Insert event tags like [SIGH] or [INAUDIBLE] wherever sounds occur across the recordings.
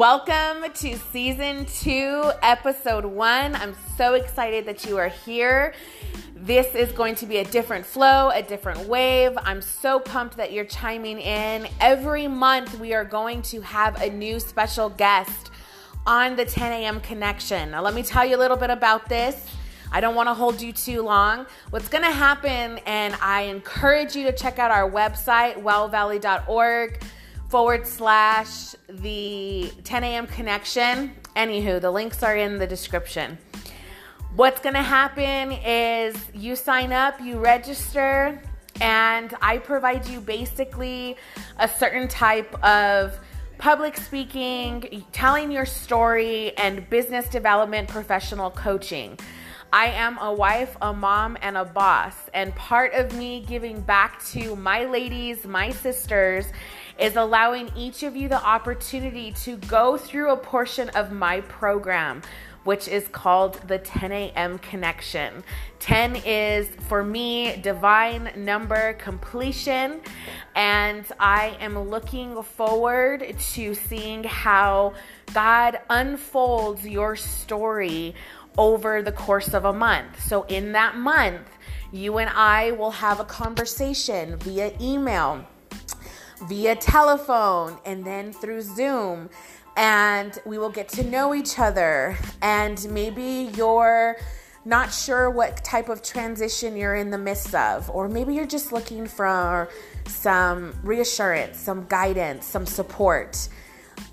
Welcome to season two, episode one. I'm so excited that you are here. This is going to be a different flow, a different wave. I'm so pumped that you're chiming in. Every month, we are going to have a new special guest on the 10 a.m. connection. Now, let me tell you a little bit about this. I don't want to hold you too long. What's going to happen, and I encourage you to check out our website, wellvalley.org forward slash the 10 a.m. connection. Anywho, the links are in the description. What's to happen is you sign up, you register, and I provide you basically a certain type of public speaking, telling your story, and business development professional coaching. I am a wife, a mom, and a boss. And part of me giving back to my ladies, my sisters, is allowing each of you the opportunity to go through a portion of my program which is called the 10 a.m. connection. 10 is for me divine number completion, and I am looking forward to seeing how God unfolds your story over the course of a month. So, in that month, you and I will have a conversation via email, via telephone, and then through Zoom and we will get to know each other. And maybe you're not sure what type of transition you're in the midst of, or maybe you're just looking for some reassurance, some guidance, some support.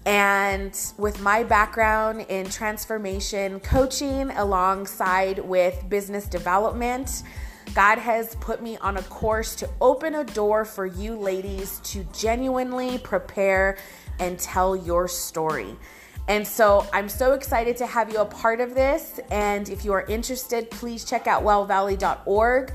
And with my background in transformation coaching alongside with business development, God has put me on a course to open a door for you ladies to genuinely prepare and tell your story. And so I'm so excited to have you a part of this. And if you are interested, please check out wellvalley.org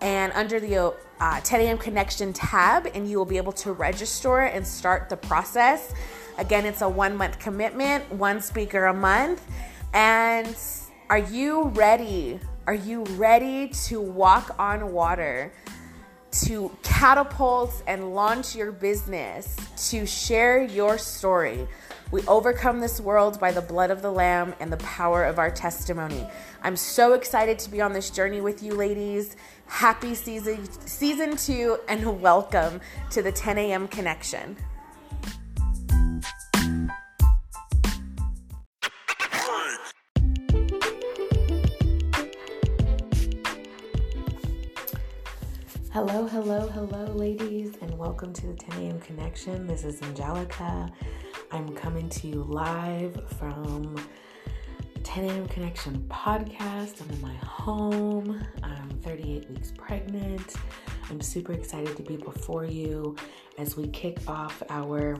and under the uh, 10 a.m. connection tab, and you will be able to register and start the process. Again, it's a one month commitment, one speaker a month. And are you ready? Are you ready to walk on water? to catapult and launch your business, to share your story. We overcome this world by the blood of the Lamb and the power of our testimony. I'm so excited to be on this journey with you, ladies. Happy season, season two, and welcome to the 10 a.m. connection. Hello, hello, hello, ladies, and welcome to the 10 a.m. connection. This is Angelica. I'm coming to you live from 10 a.m. connection podcast. I'm in my home. I'm 38 weeks pregnant. I'm super excited to be before you as we kick off our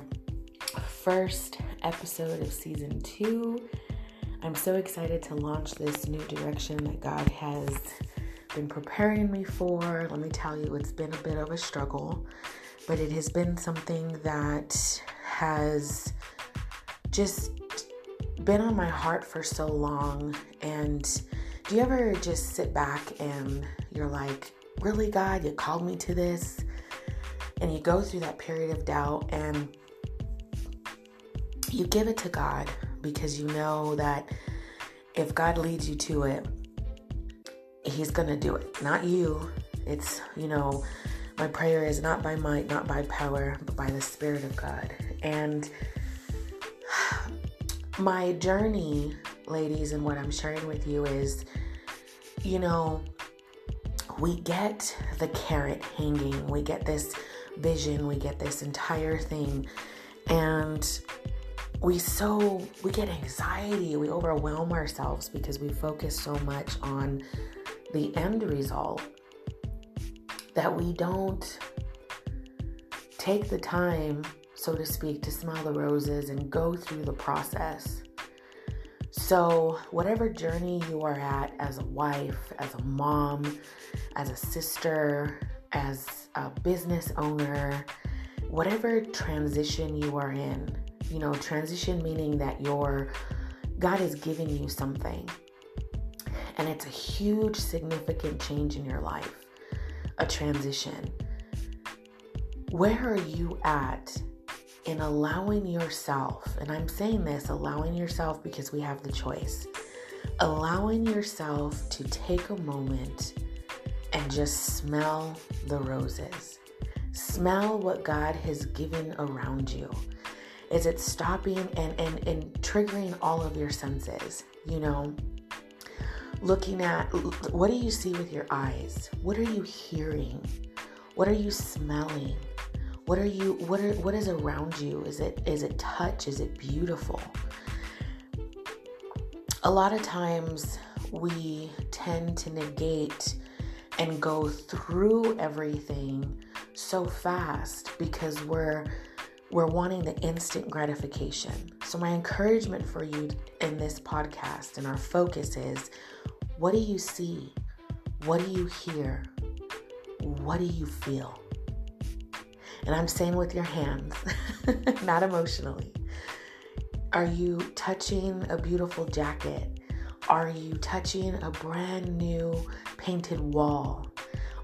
first episode of season two. I'm so excited to launch this new direction that God has been preparing me for. Let me tell you, it's been a bit of a struggle, but it has been something that has just been on my heart for so long. And do you ever just sit back and you're like, really, God, you called me to this? And you go through that period of doubt and you give it to God because you know that if God leads you to it, He's going to do it, not you. It's, you know, my prayer is not by might, not by power, but by the Spirit of God. And [SIGHS] my journey, ladies, and what I'm sharing with you is, you know, we get the carrot hanging, we get this vision, we get this entire thing, and we so we get anxiety, we overwhelm ourselves because we focus so much on the end result that we don't take the time, so to speak, to smell the roses and go through the process. So, whatever journey you are at as a wife, as a mom, as a sister, as a business owner, whatever transition you are in, you know, transition meaning that your God is giving you something and it's a huge, significant change in your life, a transition. Where are you at in allowing yourself, and I'm saying this, allowing yourself because we have the choice, allowing yourself to take a moment and just smell the roses. Smell what God has given around you. Is it stopping and, and, and triggering all of your senses? You know, looking at what do you see with your eyes? What are you hearing? What are you smelling? What are you what are what is around you? Is it is it touch? Is it beautiful? A lot of times we tend to negate and go through everything so fast because we're we're wanting the instant gratification. So my encouragement for you in this podcast and our focus is what do you see? What do you hear? What do you feel? And I'm saying with your hands, [LAUGHS] not emotionally. Are you touching a beautiful jacket? Are you touching a brand new painted wall?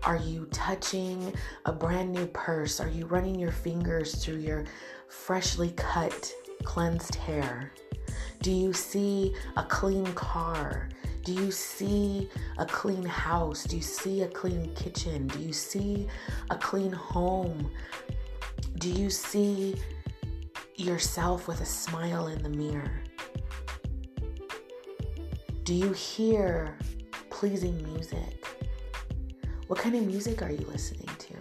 Are you touching a brand new purse? Are you running your fingers through your freshly cut, cleansed hair? Do you see a clean car? Do you see a clean house? Do you see a clean kitchen? Do you see a clean home? Do you see yourself with a smile in the mirror? Do you hear pleasing music? What kind of music are you listening to?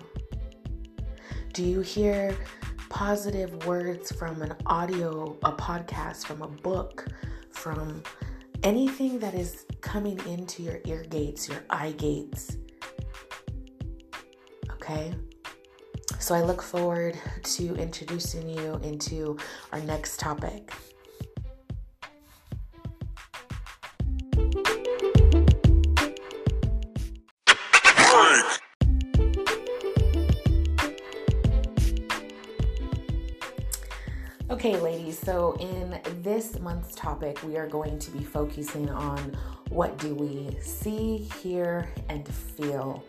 Do you hear positive words from an audio, a podcast, from a book, from anything that is coming into your ear gates, your eye gates. Okay? So I look forward to introducing you into our next topic. This month's topic, we are going to be focusing on what do we see, hear, and feel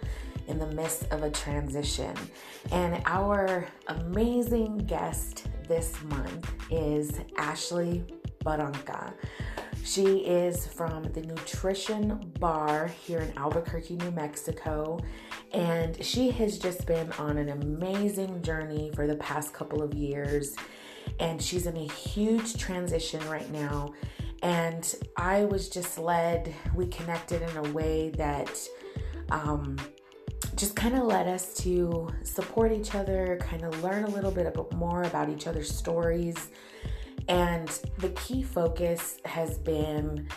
in the midst of a transition. And our amazing guest this month is Ashley Barranca. She is from the Nutrition Barr here in Albuquerque, New Mexico, and she has just been on an amazing journey for the past couple of years and she's in a huge transition right now. And I was just led, we connected in a way that um, just kind of led us to support each other, kind of learn a little bit more about each other's stories. And the key focus has been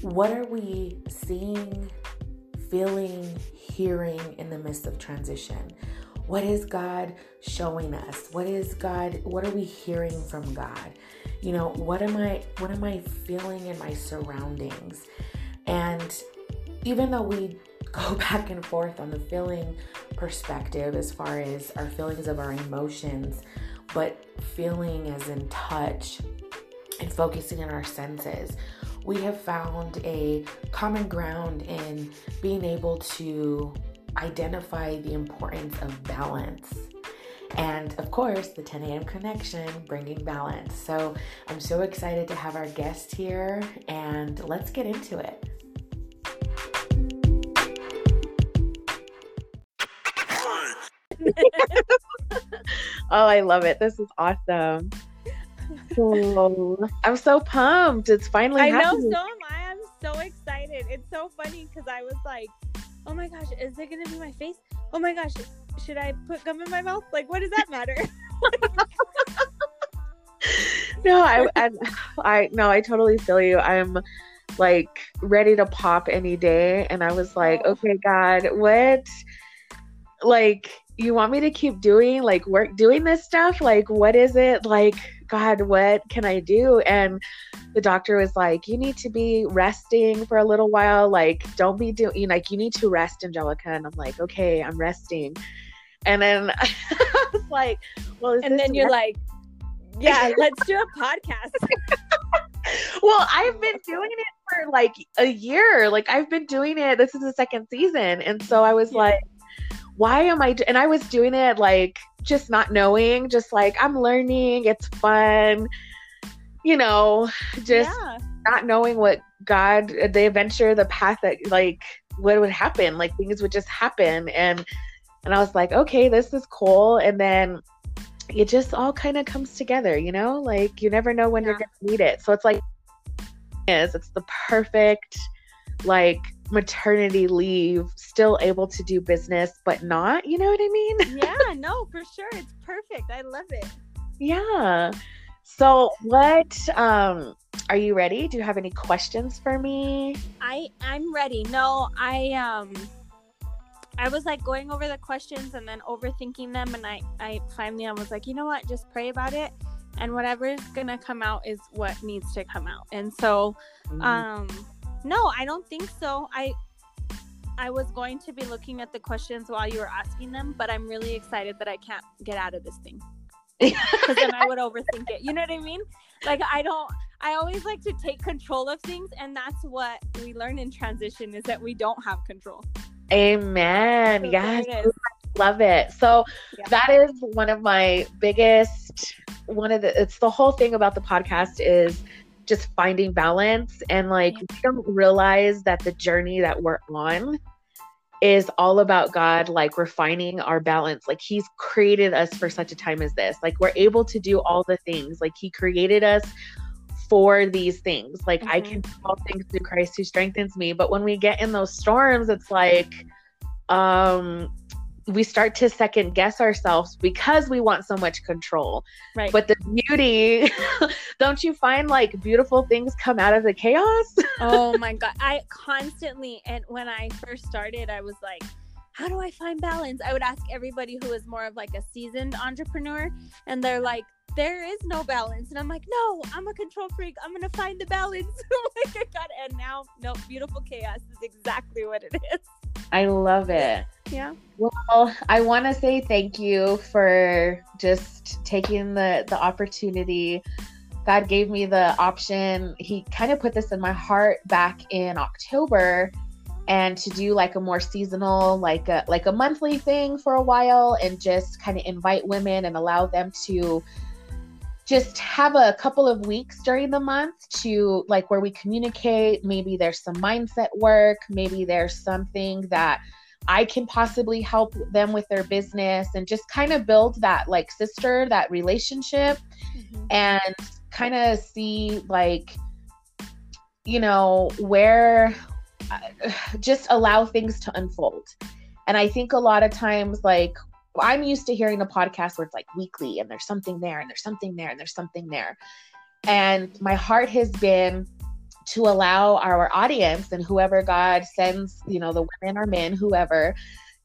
what are we seeing, feeling, hearing in the midst of transition? What is God showing us? What is God what are we hearing from God? You know, what am I what am I feeling in my surroundings? And even though we [LAUGHS] go back and forth on the feeling perspective as far as our feelings of our emotions, but feeling as in touch and focusing on our senses, we have found a common ground in being able to identify the importance of balance. And of course, the 10 a.m. connection, bringing balance. So I'm so excited to have our guest here, and let's get into it. [LAUGHS] oh, I love it. This is awesome. So, I'm so pumped. It's finally I happening. know, so am I. I'm so excited. It's so funny because I was like, oh my gosh, is it gonna be my face? Oh my gosh, should I put gum in my mouth? Like, what does that matter? [LAUGHS] no, I, I, I, no, I totally feel you. I'm like ready to pop any day, and I was like, oh. okay, God, what, like, you want me to keep doing like work, doing this stuff? Like, what is it? Like, God, what can I do? And the doctor was like, you need to be resting for a little while. Like, don't be doing, like, you need to rest, Angelica. And I'm like, okay, I'm resting. And then [LAUGHS] I was like, well, and then you're like, yeah, let's do a podcast. [LAUGHS] well, I've been doing it for like a year. Like, I've been doing it. This is the second season. And so I was yeah. like, why am I? Do-? And I was doing it like just not knowing, just like I'm learning, it's fun, you know, just yeah. not knowing what God, uh, the adventure, the path that like what would happen, like things would just happen, and and I was like, okay, this is cool, and then it just all kind of comes together, you know, like you never know when you're gonna need it, so it's like is it's the perfect like maternity leave, still able to do business, but not, you know what I mean? [LAUGHS] yeah, no, for sure. It's perfect. I love it. Yeah. So what um are you ready? Do you have any questions for me? I I'm ready. No, I um I was like going over the questions and then overthinking them and I I finally I was like, "You know what? Just pray about it and whatever is going to come out is what needs to come out." And so um no, I don't think so. I I was going to be looking at the questions while you were asking them, but I'm really excited that I can't get out of this thing. [LAUGHS] Because then I would overthink it. You know what I mean? Like I don't I always like to take control of things and that's what we learn in transition is that we don't have control. Amen. So yes. Love it. So Yeah. that is one of my biggest one of the it's the whole thing about the podcast is just finding balance and like we don't realize that the journey that we're on is all about God like refining our balance. Like he's created us for such a time as this. Like we're able to do all the things. Like he created us for these things. Like I Mhm. can do all things through Christ who strengthens me. But when we get in those storms, it's like um we start to second guess ourselves because we want so much control. Right. But the beauty, [LAUGHS] don't you find like beautiful things come out of the chaos? [LAUGHS] oh my god. I constantly and when i first started i was like how do i find balance? I would ask everybody who is more of like a seasoned entrepreneur and they're like there is no balance. And i'm like no i'm a control freak. I'm gonna find the balance. [LAUGHS] Oh my god. And now no beautiful chaos is exactly what it is I love it. yeah Well, I want to say thank you for just taking the the opportunity. God gave me the option. He kind of put this in my heart back in October and to do like a more seasonal like a like a monthly thing for a while and just kind of invite women and allow them to just have a couple of weeks during the month to like where we communicate. Maybe there's some mindset work. Maybe there's something that I can possibly help them with their business and just kind of build that like sister, that relationship and kind of see like, you know, where uh, [SIGHS] just allow things to unfold. And I think a lot of times, like, I'm used to hearing a podcast where it's like weekly and there's something there and there's something there and there's something there. And my heart has been to allow our audience and whoever God sends, you know, the women or men, whoever,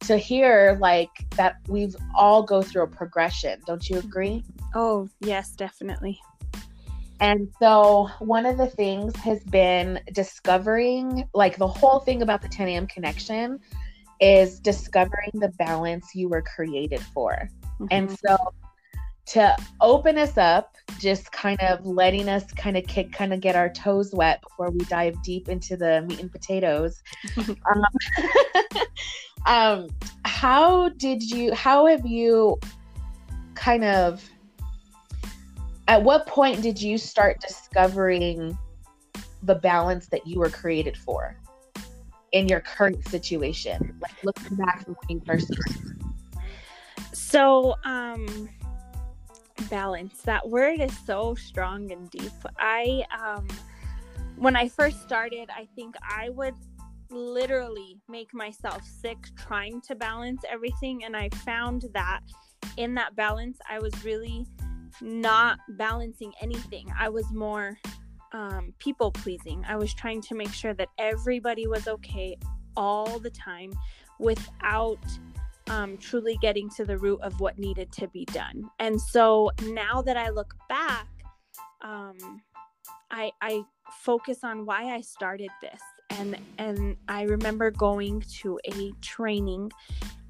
to hear like that we've all go through a progression. Don't you agree? oh yes definitely And so one of the things has been discovering like the whole thing about the 10 a.m. connection is discovering the balance you were created for. And Mhm. so to open us up, just kind of letting us kind of kick, kind of get our toes wet before we dive deep into the meat and potatoes. [LAUGHS] um, [LAUGHS] um, how did you, how have you kind of, at what point did you start discovering the balance that you were created for in your current situation? Like looking back from you first. So, um, balance. That word is so strong and deep. I, um, when I first started, I think I would literally make myself sick trying to balance everything. And I found that in that balance, I was really not balancing anything. I was more um, people pleasing. I was trying to make sure that everybody was okay all the time without um, truly getting to the root of what needed to be done. And so now that I look back, um, I, I focus on why I started this. And, and I remember going to a training,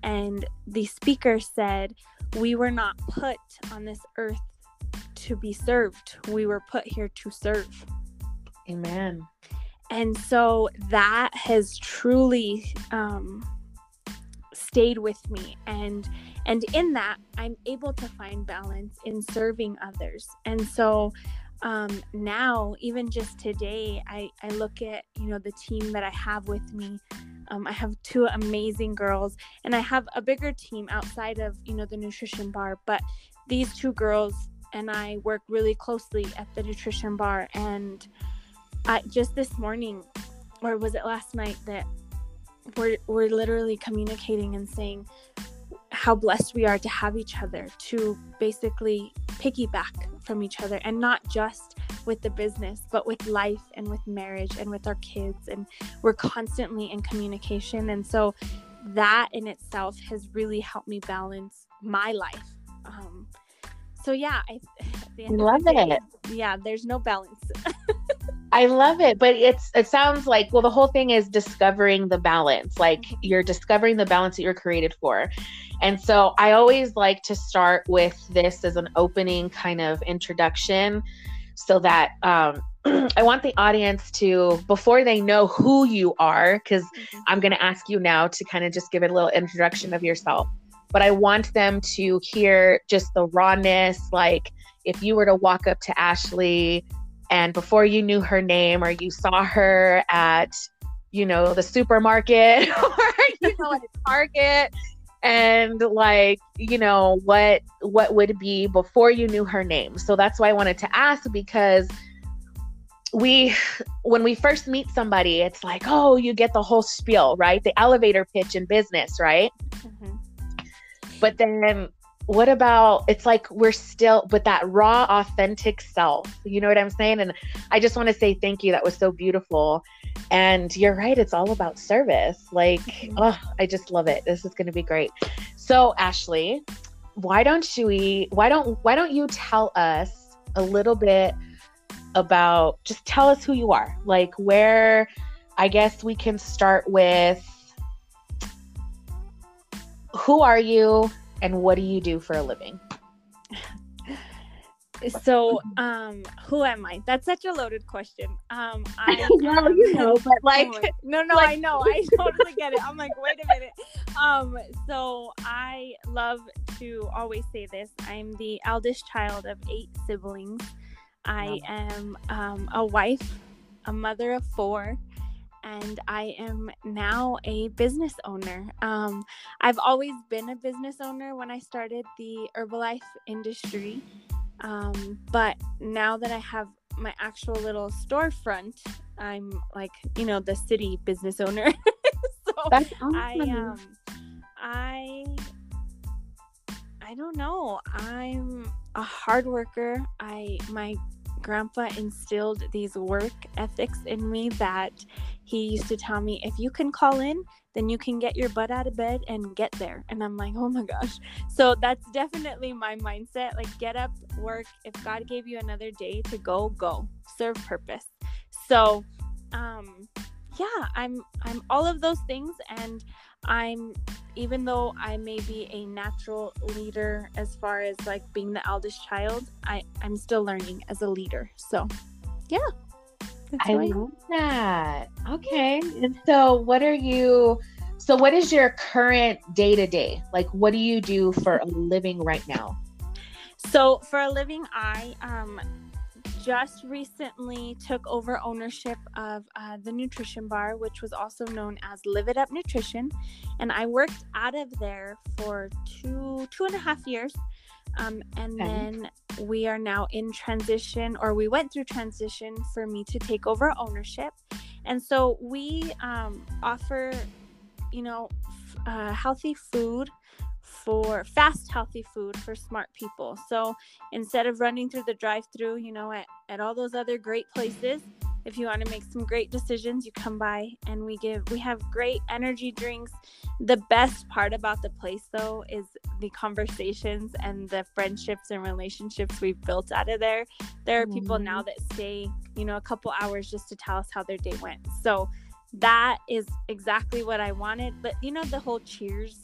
and the speaker said, We were not put on this earth to be served, we were put here to serve. Amen. And so that has truly um, stayed with me and and in that i'm able to find balance in serving others and so um, now even just today I, I look at you know the team that i have with me um, i have two amazing girls and i have a bigger team outside of you know the nutrition barr but these two girls and i work really closely at the nutrition barr. And I, just this morning or was it last night that we're, we're literally communicating and saying how blessed we are to have each other to basically piggyback from each other and not just with the business but with life and with marriage and with our kids. And we're constantly in communication. And so that in itself has really helped me balance my life um, so yeah i [SIGHS] love day, it yeah there's no balance [LAUGHS] I love it, but it's it sounds like well the whole thing is discovering the balance. Like mm-hmm. you're discovering the balance that you're created for. And so I always like to start with this as an opening kind of introduction so that um [CLEARS THROAT] I want the audience to before they know who you are cuz mm-hmm. I'm going to ask you now to kind of just give it a little introduction of yourself. But I want them to hear just the rawness like if you were to walk up to Ashley and before you knew her name or you saw her at you know the supermarket [LAUGHS] or you know at target and like you know what what would be before you knew her name. So that's why i wanted to ask because we when we first meet somebody it's like oh you get the whole spiel right? The elevator pitch in business right? Mm-hmm. But then what about it's like we're still with that raw authentic self. You know what i'm saying? And i just want to say thank you. That was so beautiful. And you're right it's all about service. Like mm-hmm. oh i just love it. This is going to be great. So ashley why don't you why don't why don't you tell us a little bit about just tell us who you are. Like where i guess we can start with who are you and what do you do for a living? [LAUGHS] So, um, who am I? That's such a loaded question. Um, [LAUGHS] I know, um, you know, but like, no, no, like, I know, I [LAUGHS] totally get it. I'm like, wait a minute. Um, so I love to always say this. I'm the eldest child of eight siblings. I am um, a wife, a mother of four, and I am now a business owner. Um, I've always been a business owner when I started the Herbalife industry, um, but now that I have my actual little storefront, I'm like you know the city business owner. [LAUGHS] so That's awesome. I um I I don't know. I'm a hard worker. I my grandpa instilled these work ethics in me that he used to tell me if you can call in then you can get your butt out of bed and get there. And i'm like oh my gosh. So that's definitely my mindset like get up work. If god gave you another day to go go. Serve purpose. So um yeah i'm i'm all of those things and i'm even though i may be a natural leader as far as like being the eldest child i i'm still learning as a leader so yeah. I love that. Okay and so what are you so what is your current day to day like what do you do for a living right now? So for a living i um just recently took over ownership of uh, the nutrition barr, which was also known as Live It Up Nutrition, and I worked out of there for two two and a half years. Um, and then we are now in transition, or we went through transition for me to take over ownership. And so we um, offer, you know, f- uh, healthy food for fast, healthy food for smart people. So instead of running through the drive through, you know, at, at all those other great places, if you want to make some great decisions, you come by and we give, we have great energy drinks. The best part about the place, though, is the conversations and the friendships and relationships we've built out of there. There are mm-hmm. people now that stay, you know, a couple hours just to tell us how their day went. So that is exactly what I wanted. But, you know, the whole cheers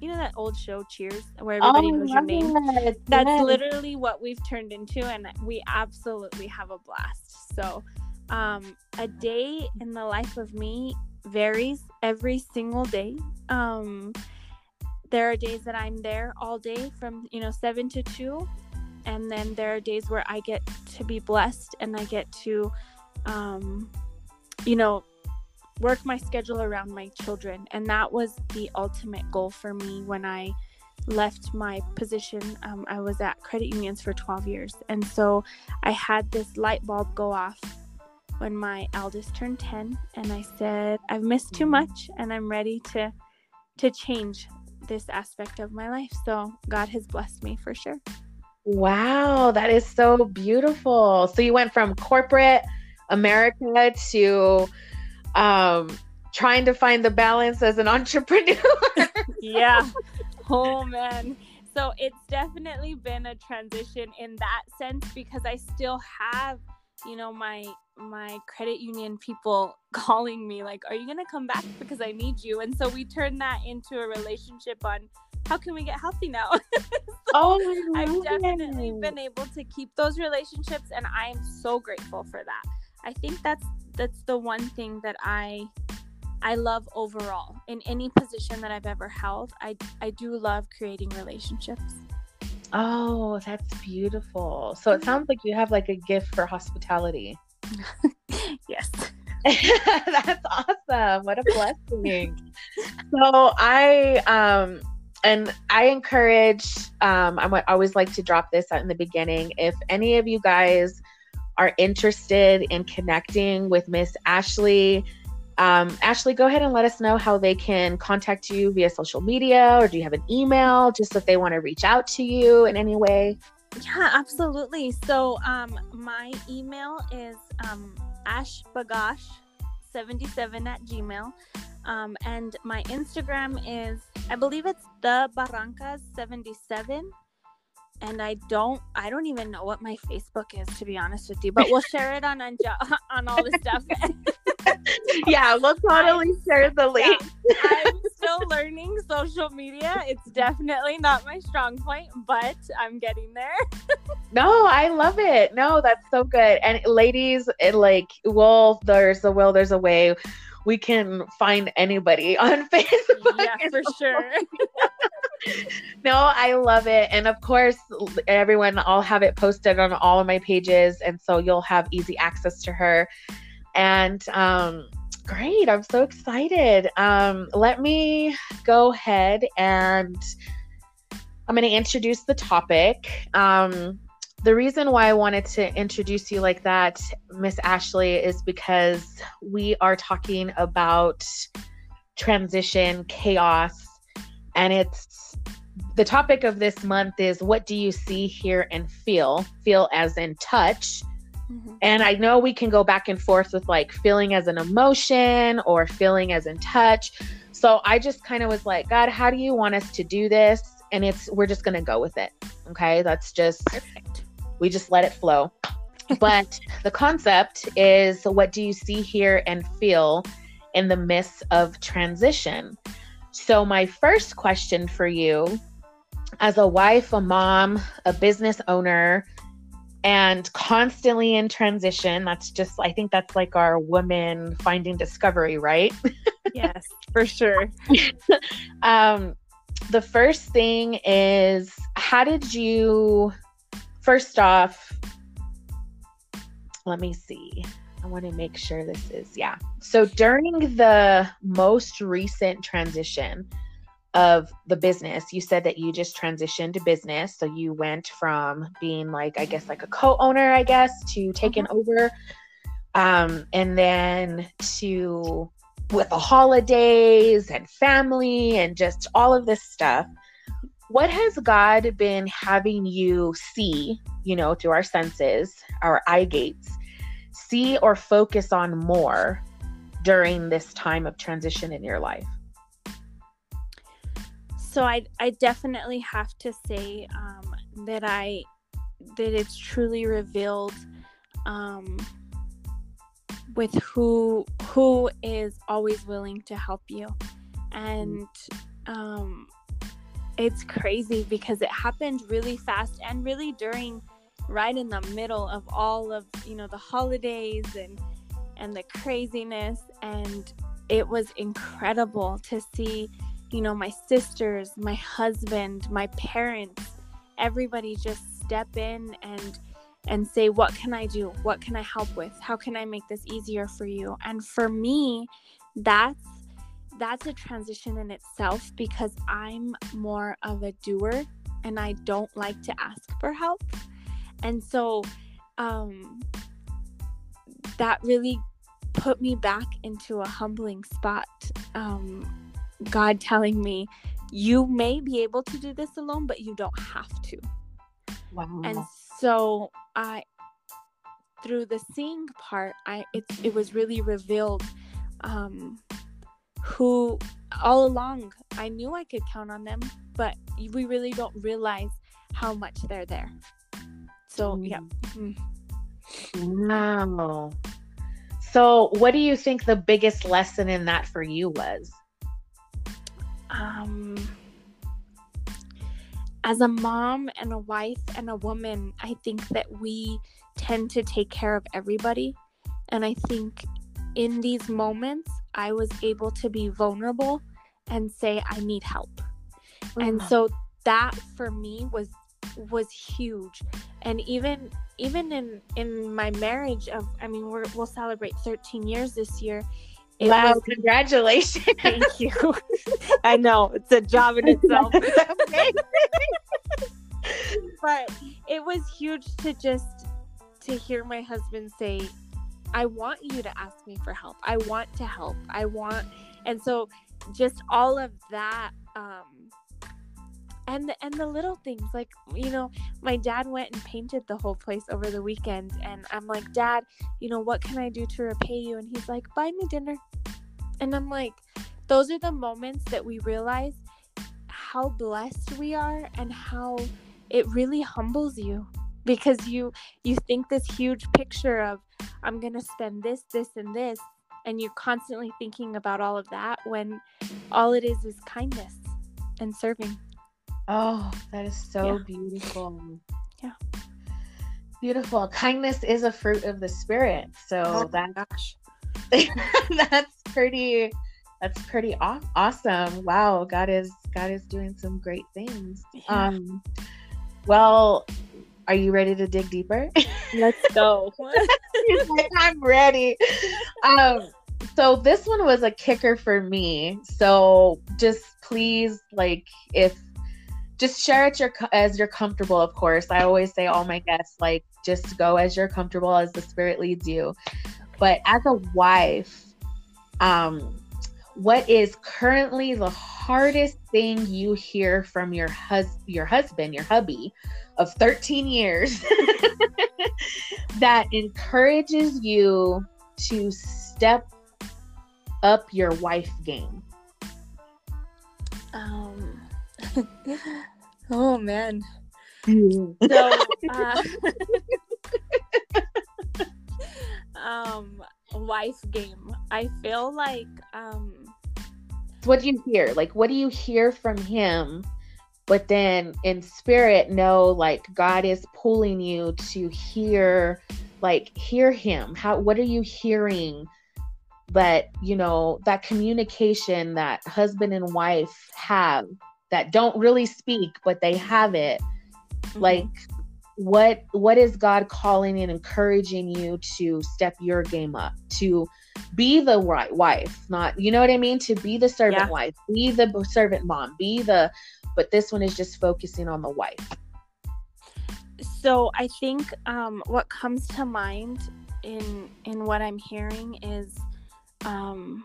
you know that old show Cheers where everybody oh, knows your name. It. That's yes. literally what we've turned into, and we absolutely have a blast. So, um, a day in the life of me varies every single day. Um, there are days that I'm there all day from, you know, 7 to 2 and then there are days where I get to be blessed and I get to um you know, work my schedule around my children and that was the ultimate goal for me when I left my position. Um, I was at credit unions for 12 years. And so I had this light bulb go off when my eldest turned 10 and I said, I've missed too much and I'm ready to to change this aspect of my life. So God has blessed me for sure. Wow, that is so beautiful. So you went from corporate America to um trying to find the balance as an [LAUGHS] entrepreneur. yeah. Oh man. So it's definitely been a transition in that sense because I still have, you know, my my credit union people [LAUGHS] calling me like, "Are you going to come back because I need you?" And so we turned that into a relationship on how can we get healthy now? [LAUGHS] so oh, I've definitely been able to keep those relationships and I am so grateful for that. I think that's that's the one thing that I I love overall in any position that I've ever held. I I do love creating relationships. Oh, that's beautiful. So it sounds like you have like a gift for hospitality. [LAUGHS] yes. [LAUGHS] that's awesome. What a [LAUGHS] blessing. so I um and I encourage um I always like to drop this out in the beginning if any of you guys are interested in connecting with Miss Ashley um, Ashley, go ahead and let us know how they can contact you via social media or do you have an email just if they want to reach out to you in any way? Yeah, absolutely. So um, my email is um, ashbagash77 at gmail. Um, and my Instagram is, I believe it's the Barrancas 77 and I don't I don't even know what my Facebook is to be honest with you, but we'll share it on on, [LAUGHS] on all the stuff. [LAUGHS] yeah, we'll totally share the link. Yeah, I'm still [LAUGHS] learning social media. It's definitely not my strong point, but I'm getting there. no, I love it. No, that's so good. And ladies, it like well, there's a will, there's a way. We can find anybody [LAUGHS] on Facebook. Yeah, for sure. [LAUGHS] no, I love it. And of course, everyone, I'll have it posted on all of my pages. And so you'll have easy access to her. And um, great. I'm so excited. Um, let me go ahead and I'm going to introduce the topic. Um, the reason why I wanted to introduce you like that, Miss Ashley, is because we are talking about transition, chaos, and it's the topic of this month is what do you see, hear, and feel? Feel as in touch Mm-hmm. And I know we can go back and forth with like feeling as an emotion or feeling as in touch. So I just kind of was like, God, how do you want us to do this? And it's, we're just going to go with it. Okay. That's just, Perfect. We just let it flow. but the concept is what do you see, hear, and feel in the midst of transition? So, my first question for you as a wife, a mom, a business owner, and constantly in transition. That's just, I think that's like our woman finding discovery, right? yes, for sure. [LAUGHS] um, the first thing is how did you, first off, let me see. I want to make sure this is, yeah. So during the most recent transition, of the business you said that you just transitioned to business so you went from being like i guess like a co-owner i guess to taking mm-hmm. over um and then to with the holidays and family and just all of this stuff what has god been having you see you know through our senses our eye gates see or focus on more during this time of transition in your life? So I I definitely have to say um, that I that it's truly revealed um, with who who is always willing to help you, and um, it's crazy because it happened really fast and really during right in the middle of all of you know the holidays and and the craziness and it was incredible to see you know, my sisters, my husband, my parents, everybody just step in and and say what can I do? What can I help with? How can I make this easier for you? And for me, that's that's a transition in itself because I'm more of a doer and I don't like to ask for help. And so um that really put me back into a humbling spot. Um, God telling me, you may be able to do this alone, but you don't have to. Wow. And so I, through the seeing part, I it it was really revealed, um, who all along I knew I could count on them, but we really don't realize how much they're there. So yeah. Mm. Wow. So, what do you think the biggest lesson in that for you was? Um, as a mom and a wife and a woman, I think that we tend to take care of everybody. And I think in these moments, I was able to be vulnerable and say, I need help. And uh-huh. so that for me was was huge. And even even in in my marriage of i mean we're, we'll celebrate 13 years this year. Wow was, congratulations. Thank you. [LAUGHS] I know it's a job in itself. [LAUGHS] But it was huge to just to hear my husband say i want you to ask me for help. I want to help. I want and so just all of that um and the, and the little things like you know my dad went and painted the whole place over the weekend and i'm like dad you know what can i do to repay you? And he's like buy me dinner. And i'm like those are the moments that we realize how blessed we are and how it really humbles you because you you think this huge picture of i'm going to spend this this and this and you're constantly thinking about all of that when all it is is kindness and serving Oh, that is so yeah. beautiful. Yeah. Beautiful. Kindness is a fruit of the spirit. So oh, that, gosh. [LAUGHS] that's pretty that's pretty aw- awesome. Wow, God is God is doing some great things. Yeah. Um well, are you ready to dig deeper? Let's go. [LAUGHS] like, I'm ready. Um so this one was a kicker for me. So just please like if just share it your as you're comfortable of course i always say all my guests like just go as you're comfortable as the spirit leads you but as a wife um what is currently the hardest thing you hear from your hus- your husband your hubby of 13 years [LAUGHS] that encourages you to step up your wife game um [LAUGHS] oh man. So, [LAUGHS] uh, um, wife game. I feel like um. What do you hear? Like, what do you hear from him? But then in spirit, know like God is pulling you to hear, like, hear Him. How? What are you hearing? But you know that communication that husband and wife have that don't really speak but they have it mm-hmm. like what what is god calling and encouraging you to step your game up to be the right wife not you know what i mean to be the servant yeah. wife be the servant mom be the but this one is just focusing on the wife so i think um, what comes to mind in in what i'm hearing is um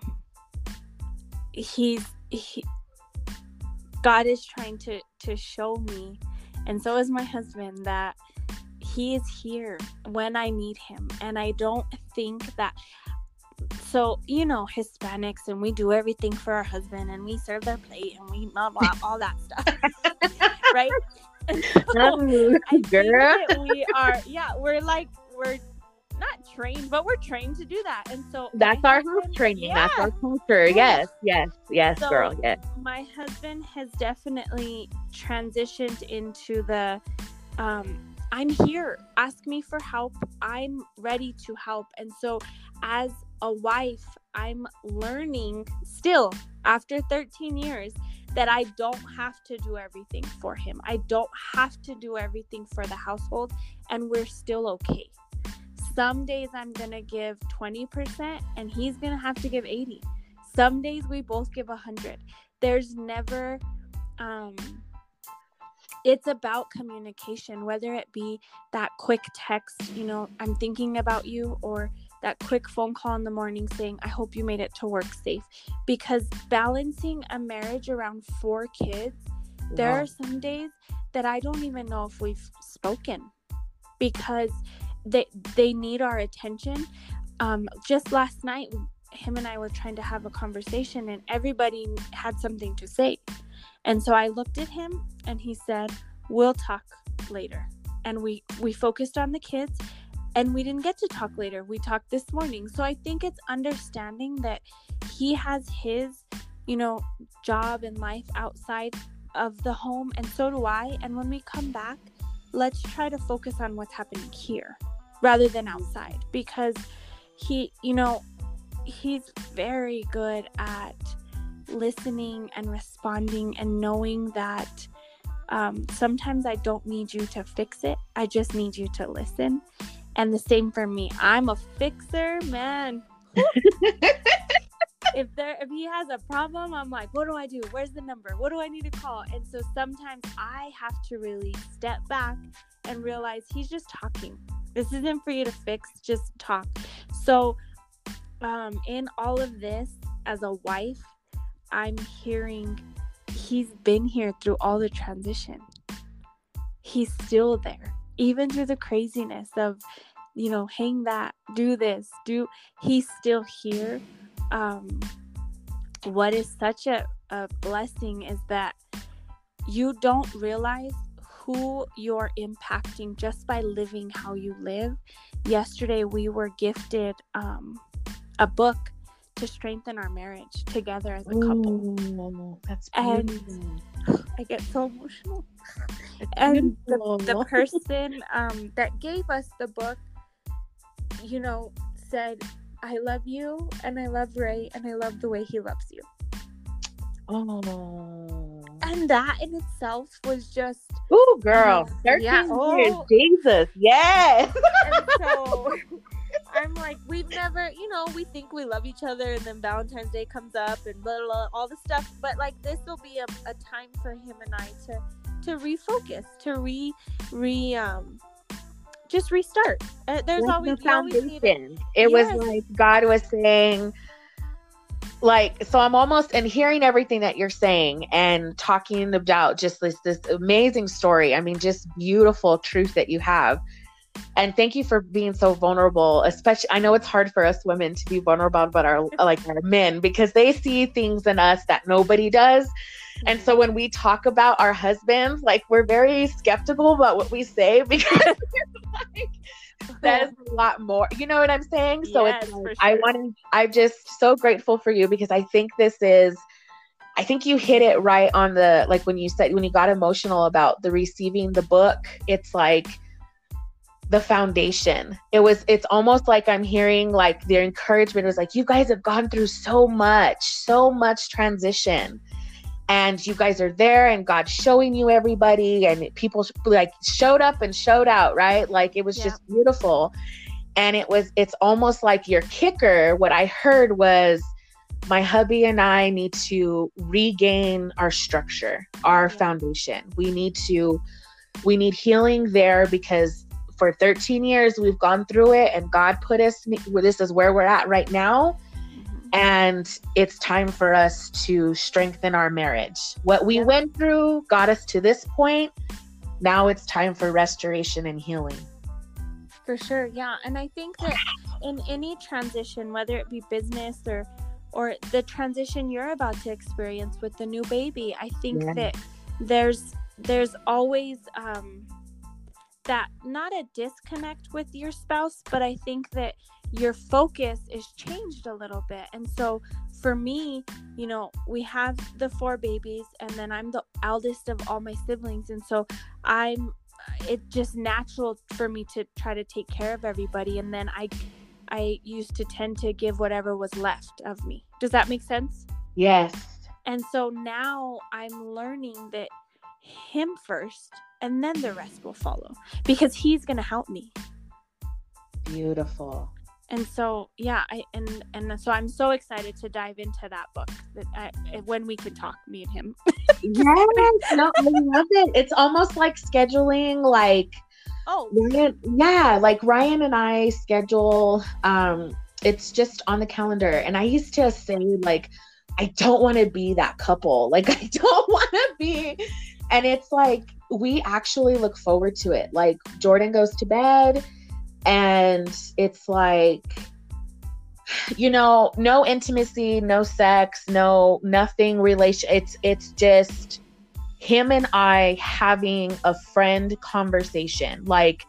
he's he, God is trying to to show me and so is my husband that he is here when I need him. And I don't think that so you know Hispanics and we do everything for our husband and we serve their plate and we blah, blah, all that stuff. [LAUGHS] Right? [LAUGHS] So girl. we are yeah we're like we're not trained, but we're trained to do that. And so that's our husband, training. Yeah. That's our culture. Yes, yes, yes, so girl. Yes. My husband has definitely transitioned into the um I'm here. Ask me for help. I'm ready to help. And so as a wife, I'm learning still after 13 years that I don't have to do everything for him. I don't have to do everything for the household, and we're still okay. Some days I'm going to give 20% and he's going to have to give 80. Some days we both give 100. There's never um it's about communication whether it be that quick text, you know, I'm thinking about you or that quick phone call in the morning saying, I hope you made it to work safe. Because balancing a marriage around four kids, there are some days that I don't even know if we've spoken because they they need our attention. Um, just last night, him and I were trying to have a conversation, and everybody had something to say. And so I looked at him, and he said, "We'll talk later." And we we focused on the kids, and we didn't get to talk later. We talked this morning. So I think it's understanding that he has his, you know, job and life outside of the home, and so do I. And when we come back, let's try to focus on what's happening here rather than outside because he, you know, he's very good at listening and responding and knowing that um, sometimes I don't need you to fix it. I just need you to listen. And the same for me. I'm a fixer, man. [LAUGHS] if there if he has a problem, I'm like, what do I do? Where's the number? What do I need to call? And so sometimes I have to really step back and realize he's just talking. This isn't for you to fix, just talk. So um in all of this as a wife, I'm hearing he's been here through all the transition. He's still there, even through the craziness of, you know, hang that, do this, do. He's still here. Um, what is such a, a blessing is that you don't realize who you're impacting just by living how you live. Yesterday, we were gifted um, a book to strengthen our marriage together as a couple. Ooh, that's And- I get so emotional. And the, the person um, that gave us the book, you know, said, I love you and I love Ray and I love the way he loves you. Oh. And that in itself was just oh girl. Yeah. 13 Yeah. years. Oh. Jesus. Yes. and so [LAUGHS] I'm like, we've never, you know, we think we love each other, and then Valentine's Day comes up, and blah, blah, blah, all the stuff. But like, this will be a, a time for him and I to to refocus, to re re um, just restart. Uh, there's That's always the you always it. foundation. It was like God was saying, like, so I'm almost and hearing everything that you're saying and talking about just this this amazing story. I mean, just beautiful truth that you have. And thank you for being so vulnerable. Especially, I know it's hard for us women to be vulnerable about our [LAUGHS] like our men because they see things in us that nobody does. And so when we talk about our husbands, like we're very skeptical about what we say [LAUGHS] because like says [LAUGHS] a lot more. You know what I'm saying? So Yes, it's like, I sure. want to. I'm just so grateful for you because I think this is. I think you hit it right on the like when you said when you got emotional about the receiving the book. It's like the foundation. It was. It's almost like I'm hearing like their encouragement was like you guys have gone through so much, so much transition and you guys are there and God's showing you everybody and people like showed up and showed out, right? Like it was Yeah. just beautiful. And it was it's almost like your kicker what I heard was my hubby and I need to regain our structure, our Yeah. foundation. We need to we need healing there because for 13 years we've gone through it and God put us this is where we're at right now. And it's time for us to strengthen our marriage. What we Yeah. went through got us to this point. Now it's time for restoration and healing. For sure, yeah. And I think that in any transition, whether it be business or or the transition you're about to experience with the new baby, I think Yeah. that there's there's always um that not a disconnect with your spouse, but I think that your focus is changed a little bit. And so for me, you know, we have the four babies and then I'm the eldest of all my siblings and so I'm it's just natural for me to try to take care of everybody and then I I used to tend to give whatever was left of me. Does that make sense? Yes. And so now I'm learning that him first and then the rest will follow because he's going to help me. Beautiful. And so, yeah, I and and so I'm so excited to dive into that book that I, when we can talk, me and him. yes, no, I love it. It's almost like scheduling, like oh, Ryan, yeah, like Ryan and I schedule. Um, it's just on the calendar, and I used to say like, I don't want to be that couple. Like, [LAUGHS] I don't want to be, and it's like we actually look forward to it. Like Jordan goes to bed and it's like you know no intimacy no sex no nothing relation it's it's just him and i having a friend conversation. Like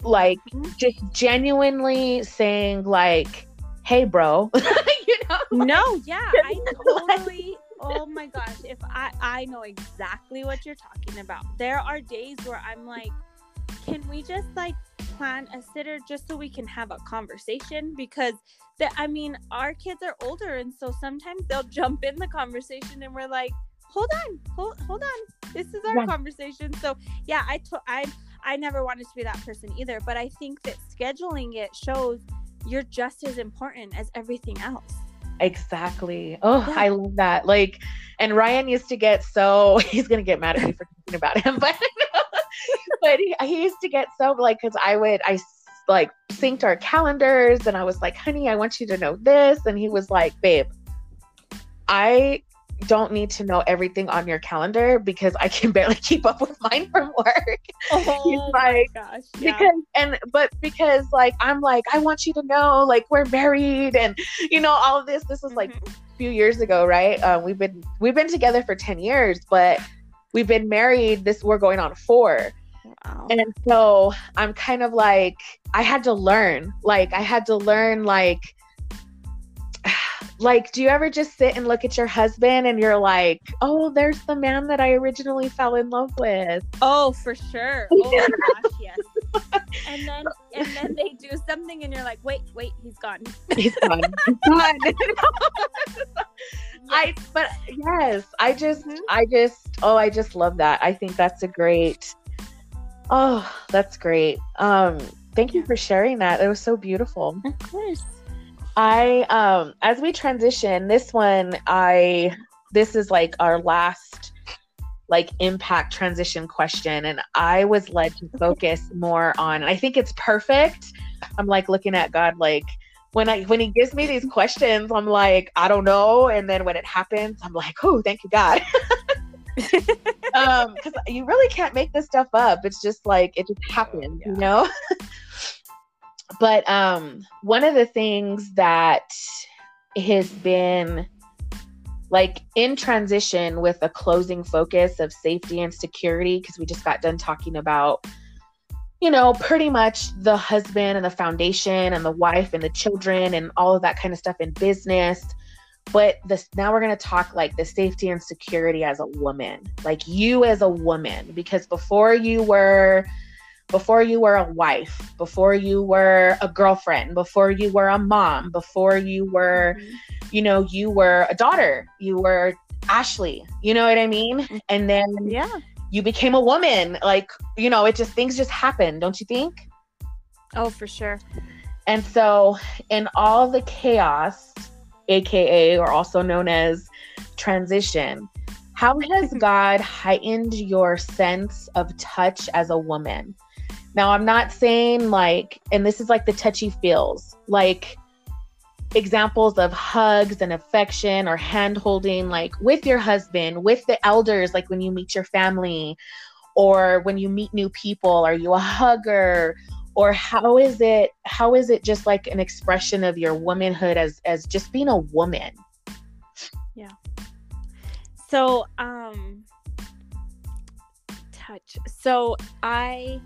like mm-hmm. just genuinely saying like hey bro. [LAUGHS] You know no yeah i [LAUGHS] totally oh my gosh if i i know exactly what you're talking about. There are days where i'm like can we just like plan a sitter just so we can have a conversation because that I mean our kids are older and so sometimes they'll jump in the conversation and we're like hold on hold, hold on this is our yeah. conversation so yeah I to- I I never wanted to be that person either but I think that scheduling it shows you're just as important as everything else Exactly. Oh, yeah. I love that. Like, and Ryan used to get so [LAUGHS] he's gonna get mad at me for talking about him, [LAUGHS] but but he, he used to get so like because I would I like synced our calendars and I was like, honey, I want you to know this, and he was like, babe, I don't need to know everything on your calendar because I can [LAUGHS] barely keep up with mine from work. Oh He's like, gosh, yeah. because and but because like I'm like I want you to know like we're married and you know all of this. This was like mm-hmm. a few years ago, right? Uh, we've been we've been together for ten years, but we've been married. This we're going on four. Wow. And so I'm kind of like I had to learn. Like I had to learn like [SIGHS] like do you ever just sit and look at your husband and you're like oh there's the man that i originally fell in love with. Oh for sure. [LAUGHS] Oh my gosh yes. And then and then they do something and you're like wait wait he's gone. He's gone. [LAUGHS] He's gone. [LAUGHS] I but yes i just mm-hmm. i just oh i just love that. I think that's a great oh that's great um thank you for sharing that it was so beautiful of course I um as we transition, this one I this is like our last like impact transition question and I was led to focus more on I think it's perfect. I'm like looking at God like when I when he gives me these [LAUGHS] questions, I'm like, I don't know. And then when it happens, I'm like, oh, thank you, God. [LAUGHS] [LAUGHS] um, because you really can't make this stuff up. It's just like it just happens, yeah. you know? [LAUGHS] but um one of the things that has been like in transition with a closing focus of safety and security because we just got done talking about you know pretty much the husband and the foundation and the wife and the children and all of that kind of stuff in business but this now we're going to talk like the safety and security as a woman like you as a woman because before you were before you were a wife, before you were a girlfriend, before you were a mom, before you were, mm-hmm. you know, you were a daughter, you were Ashley, you know what I mean? Mm-hmm. And then yeah, you became a woman. Like, you know, it just things just happen, don't you think? Oh, for sure. And so, in all the chaos, aka or also known as transition, how has [LAUGHS] God heightened your sense of touch as a woman? Now, I'm not saying like, and this is like the touchy feels, like examples of hugs and affection or hand holding, like with your husband, with the elders, like when you meet your family or when you meet new people. Are you a hugger? Or how is it how is it just like an expression of your womanhood as as just being a woman? Yeah. So um touch. So I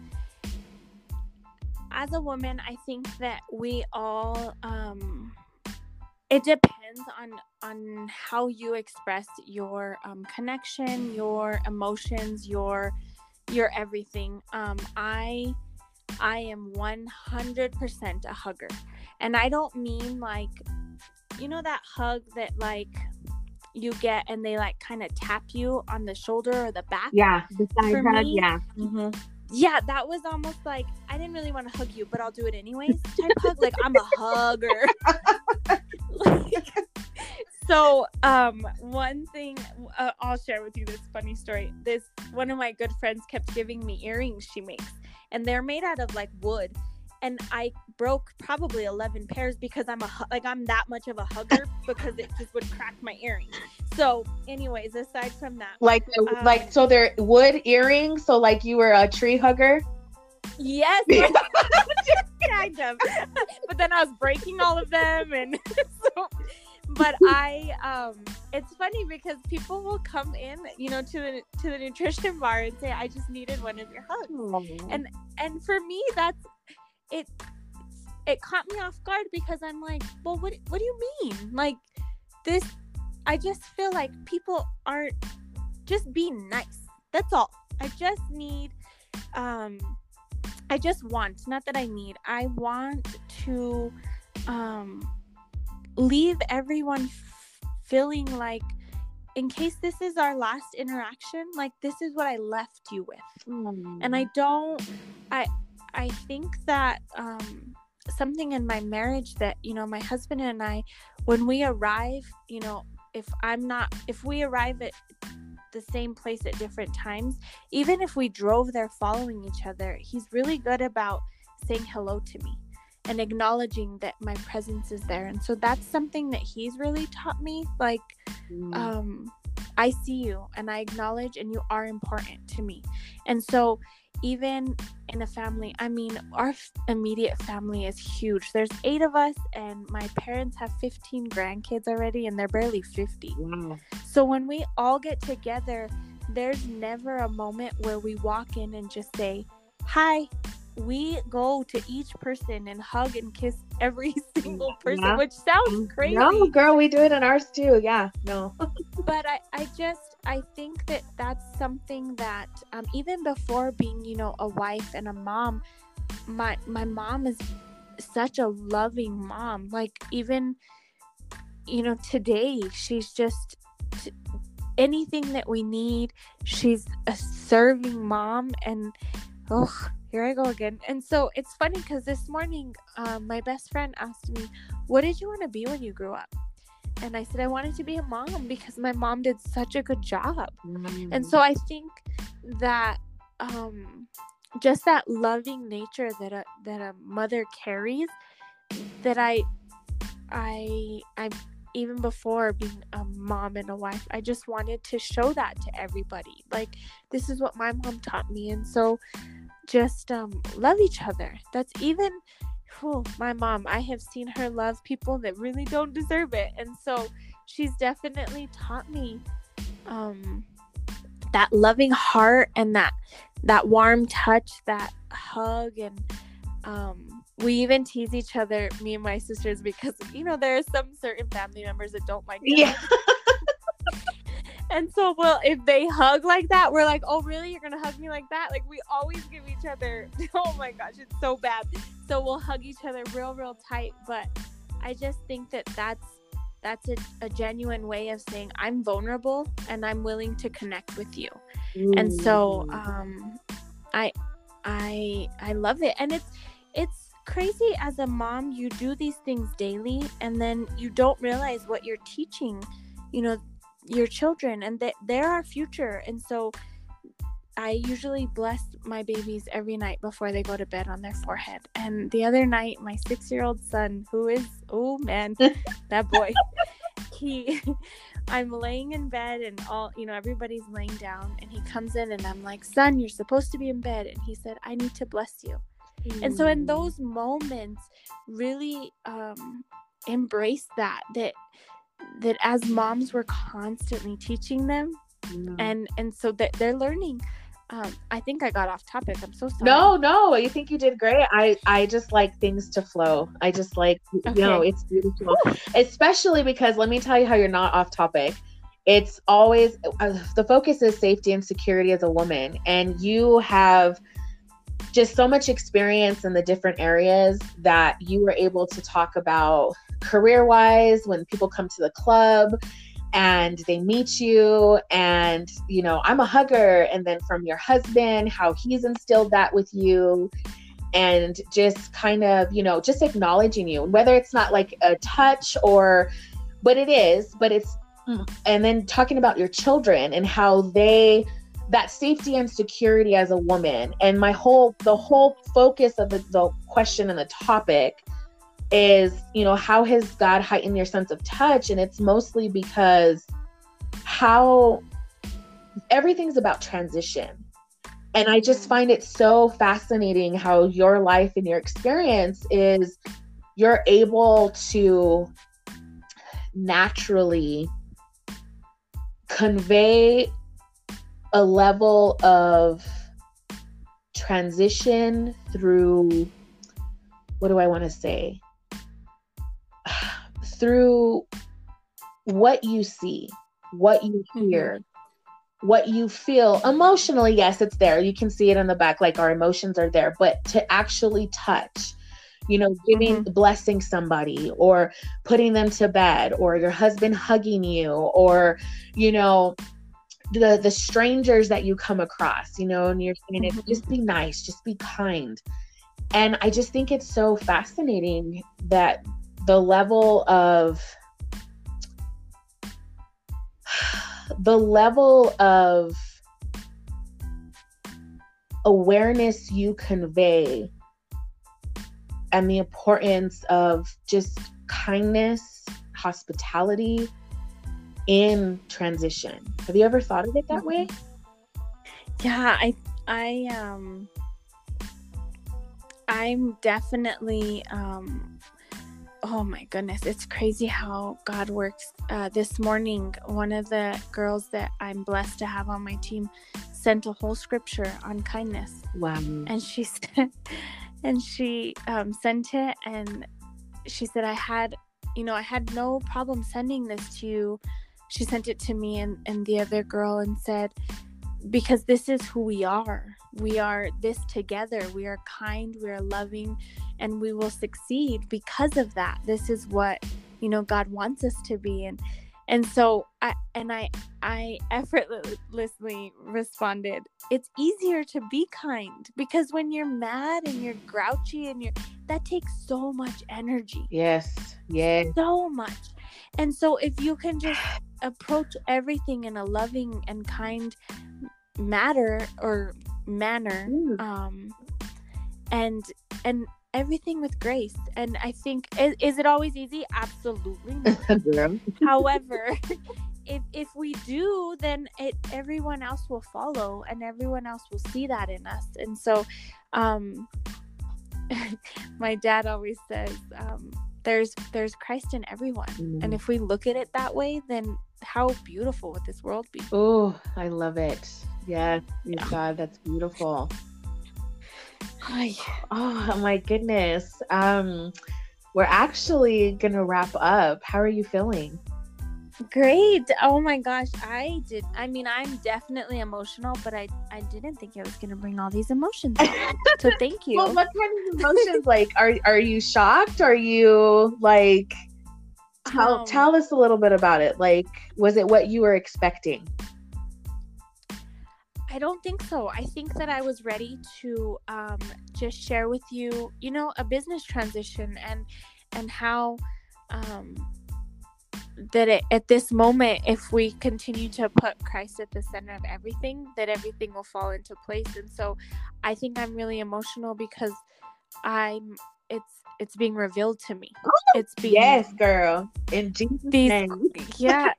as a woman, I think that we all um it depends on on how you express your um, connection, your emotions, your your everything. Um, I I am 100% a hugger. And I don't mean like you know that hug that like you get and they like kind of tap you on the shoulder or the back. Yeah, the side For hug. me, Yeah. Mm-hmm. Yeah, that was almost like I didn't really want to hug you, but I'll do it anyways. Type hug, like I'm a hugger. [LAUGHS] [LAUGHS] Like, so, um, one thing uh, I'll share with you this funny story. This one of my good friends kept giving me earrings she makes, and they're made out of like wood. And I broke probably eleven pairs because I'm a like I'm that much of a hugger because it just would crack my earring. So, anyways, aside from that, Like, Um, like so they're wood earrings. So like you were a tree hugger. Yes, [LAUGHS] [LAUGHS] kind of. but then I was breaking all of them, and [LAUGHS] so. But I, um, it's funny because people will come in, you know, to the to the nutrition barr and say, "I just needed one of your hugs," and and for me, that's it. It caught me off guard because I'm like, "Well, what what do you mean? Like this?" I just feel like people aren't just being nice. That's all. I just need um I just want, not that I need. I want to um leave everyone f- feeling like in case this is our last interaction, like this is what I left you with. And I don't I I think that um something in my marriage that, you know, my husband and I when we arrive, you know, if I'm not if we arrive at the same place at different times, even if we drove there following each other, he's really good about saying hello to me and acknowledging that my presence is there. And so that's something that he's really taught me. Like, um, I see you and I acknowledge, and you are important to me. And so, even in a family, I mean, our f- immediate family is huge. There's eight of us, and my parents have 15 grandkids already, and they're barely 50. Wow. So when we all get together, there's never a moment where we walk in and just say, Hi. We go to each person and hug and kiss every [LAUGHS] single person, Yeah. which sounds crazy. No, girl, we do it in ours too. Yeah. No. [LAUGHS] But I, I just, I think that that's something that, um, even before being, you know, a wife and a mom, my my mom is such a loving mom. Like even, you know, today she's just t- anything that we need. She's a serving mom, and oh, here I go again. And so it's funny because this morning, um, my best friend asked me, "What did you want to be when you grew up?" And I said I wanted to be a mom because my mom did such a good job. And so I think that um, just that loving nature that a that a mother carries, that I, I, I'm even before being a mom and a wife, I just wanted to show that to everybody. Like this is what my mom taught me, and so just um, love each other. That's even. Oh, my mom, I have seen her love people that really don't deserve it. And so she's definitely taught me um that loving heart and that that warm touch, that hug and um we even tease each other, me and my sisters, because you know there are some certain family members that don't like Yeah. [LAUGHS] and so, well, if they hug like that, we're like, oh, really? You're gonna hug me like that? Like we always give each other. [LAUGHS] Oh my gosh, it's so bad. So we'll hug each other real, real tight. But I just think that that's that's a, a genuine way of saying I'm vulnerable and I'm willing to connect with you. And so, um, I, I, I love it, and it's it's crazy as a mom. You do these things daily, and then you don't realize what you're teaching. You know, your children and that they're our future and so i usually bless my babies every night before they go to bed on their forehead and the other night my six year old son who is oh man [LAUGHS] that boy he [LAUGHS] i'm laying in bed and all you know everybody's laying down and he comes in and i'm like son you're supposed to be in bed and he said i need to bless you. And so in those moments really um embrace that that that as moms we're constantly teaching them and and so that they're learning um i think i got off topic i'm so sorry No, no, I think you did great. I I just like things to flow. I just like you know, it's beautiful. Especially because let me tell you how you're not off topic. It's always uh, the focus is safety and security as a woman and you have just so much experience in the different areas that you were able to talk about career wise when people come to the club and they meet you and you know i'm a hugger and then from your husband how he's instilled that with you and just kind of you know just acknowledging you whether it's not like a touch or but it is but it's mm. and then talking about your children and how they that safety and security as a woman and my whole the whole focus of the, the question and the topic is you know how has god heightened your sense of touch and it's mostly because how everything's about transition and i just find it so fascinating how your life and your experience is you're able to naturally convey a level of transition through what do I want to say? Through what you see, what you Mm-hmm. hear, what you feel emotionally. Yes, it's there. You can see it in the back, like our emotions are there, but to actually touch, you know, giving, blessing somebody or putting them to bed or your husband hugging you or, you know, the the strangers that you come across, you know, and you're saying it, Mhm. just be nice, just be kind. And I just think it's so fascinating that the level of the level of awareness you convey and the importance of just kindness, hospitality in transition. Have you ever thought of it that way? Yeah, I I um I'm definitely um oh my goodness, it's crazy how God works. Uh, this morning, one of the girls that I'm blessed to have on my team sent a whole scripture on kindness, Wow. and she [LAUGHS] said, and she um, sent it, and she said, I had, you know, I had no problem sending this to you. She sent it to me and and the other girl and said, because this is who we are. We are this together. We are kind, we are loving, and we will succeed because of that. This is what, you know, God wants us to be and and so I and I I effortlessly responded, it's easier to be kind because when you're mad and you're grouchy and you're that takes so much energy Yes. Yes. so much. And so if you can just approach everything in a loving and kind matter or manner Mm. um and and everything with grace. And i think is, is it always easy? Absolutely [LAUGHS] not. However [LAUGHS] if if we do then it everyone else will follow and everyone else will see that in us. And so um [LAUGHS] my dad always says um there's there's christ in everyone. And if we look at it that way then how beautiful would this world be Oh, I love it. Yes, yes, God, that's beautiful. Oh my goodness. Um, we're actually gonna wrap up. How are you feeling? Great. Oh my gosh. I did. I mean, I'm definitely emotional, but I, I didn't think I was going to bring all these emotions. out. so thank [LAUGHS] you. Well, what kind of emotions? like, are are you shocked? Are you like? Tell Um, tell us a little bit about it. Like, was it what you were expecting? I don't think so. I think that I was ready to um, just share with you, you know, a business transition and and how um, that it, at this moment, if we continue to put Christ at the center of everything, that everything will fall into place. And so, I think I'm really emotional because I'm it's it's being revealed to me. It's being Yes, girl. In Jesus' These- name. [LAUGHS] yeah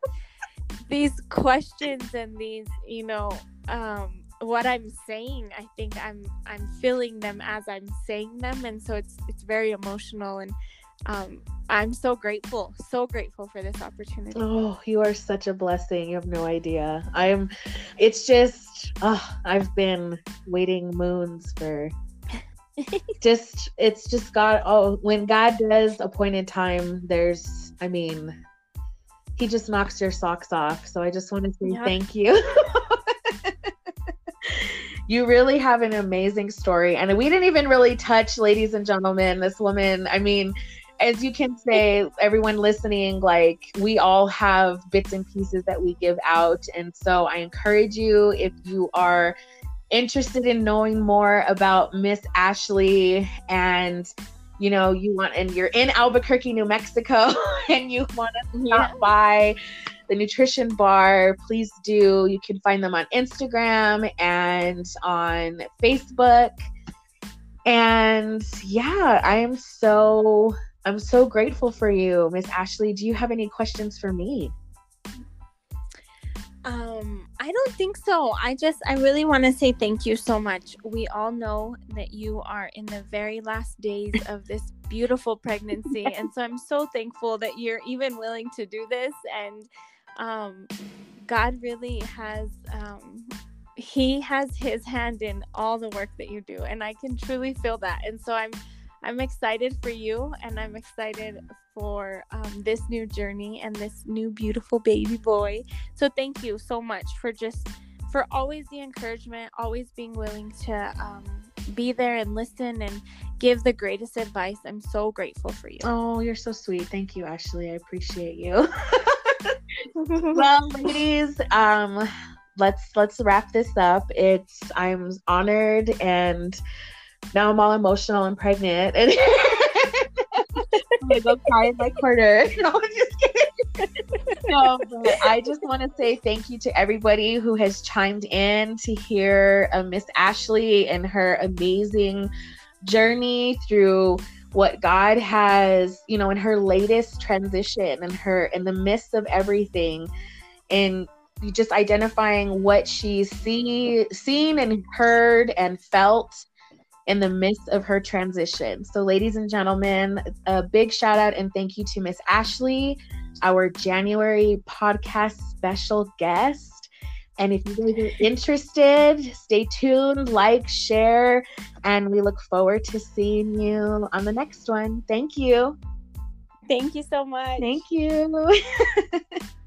these questions and these you know um what i'm saying i think i'm i'm feeling them as i'm saying them and so it's it's very emotional and um i'm so grateful so grateful for this opportunity Oh, you are such a blessing. You have no idea. I'm it's just oh, I've been waiting moons for [LAUGHS] just it's just God oh when God does appointed time, there's I mean he just knocks your socks off. So I just want to say Yep. thank you. [LAUGHS] you really have an amazing story. And we didn't even really touch, ladies and gentlemen, this woman. I mean, as you can say, everyone listening, like we all have bits and pieces that we give out. And so I encourage you if you are interested in knowing more about Miss Ashley and you know you want and you're in Albuquerque, New Mexico [LAUGHS] and you want to Yeah. by the nutrition barr, please do. You can find them on Instagram and on Facebook. And yeah, I am so I'm so grateful for you, Miss Ashley. Do you have any questions for me? Um, I don't think so. I just, I really want to say thank you so much. We all know that you are in the very last days [LAUGHS] of this beautiful pregnancy. and so I'm so thankful that you're even willing to do this. And um, God really has, um, He has His hand in all the work that you do. And I can truly feel that. And so I'm, I'm excited for you and I'm excited for um, this new journey and this new beautiful baby boy. So thank you so much for just for always the encouragement, always being willing to um, be there and listen and give the greatest advice. I'm so grateful for you. Oh, you're so sweet. Thank you, Ashley. I appreciate you. [LAUGHS] well, ladies, um, let's let's wrap this up. It's I'm honored and now I'm all emotional and pregnant and [LAUGHS] I'm gonna go cry in my corner. [LAUGHS] No, I'm just kidding. [LAUGHS] no, but I just want to say thank you to everybody who has chimed in to hear uh, Miss Ashley and her amazing journey through what God has, you know, in her latest transition and her in the midst of everything and just identifying what she's see, seen and heard and felt in the midst of her transition. So, ladies and gentlemen, a big shout out and thank you to Miss Ashley, our January podcast special guest. And if you guys are interested, stay tuned, like, share, and we look forward to seeing you on the next one. Thank you. Thank you so much. Thank you. [LAUGHS]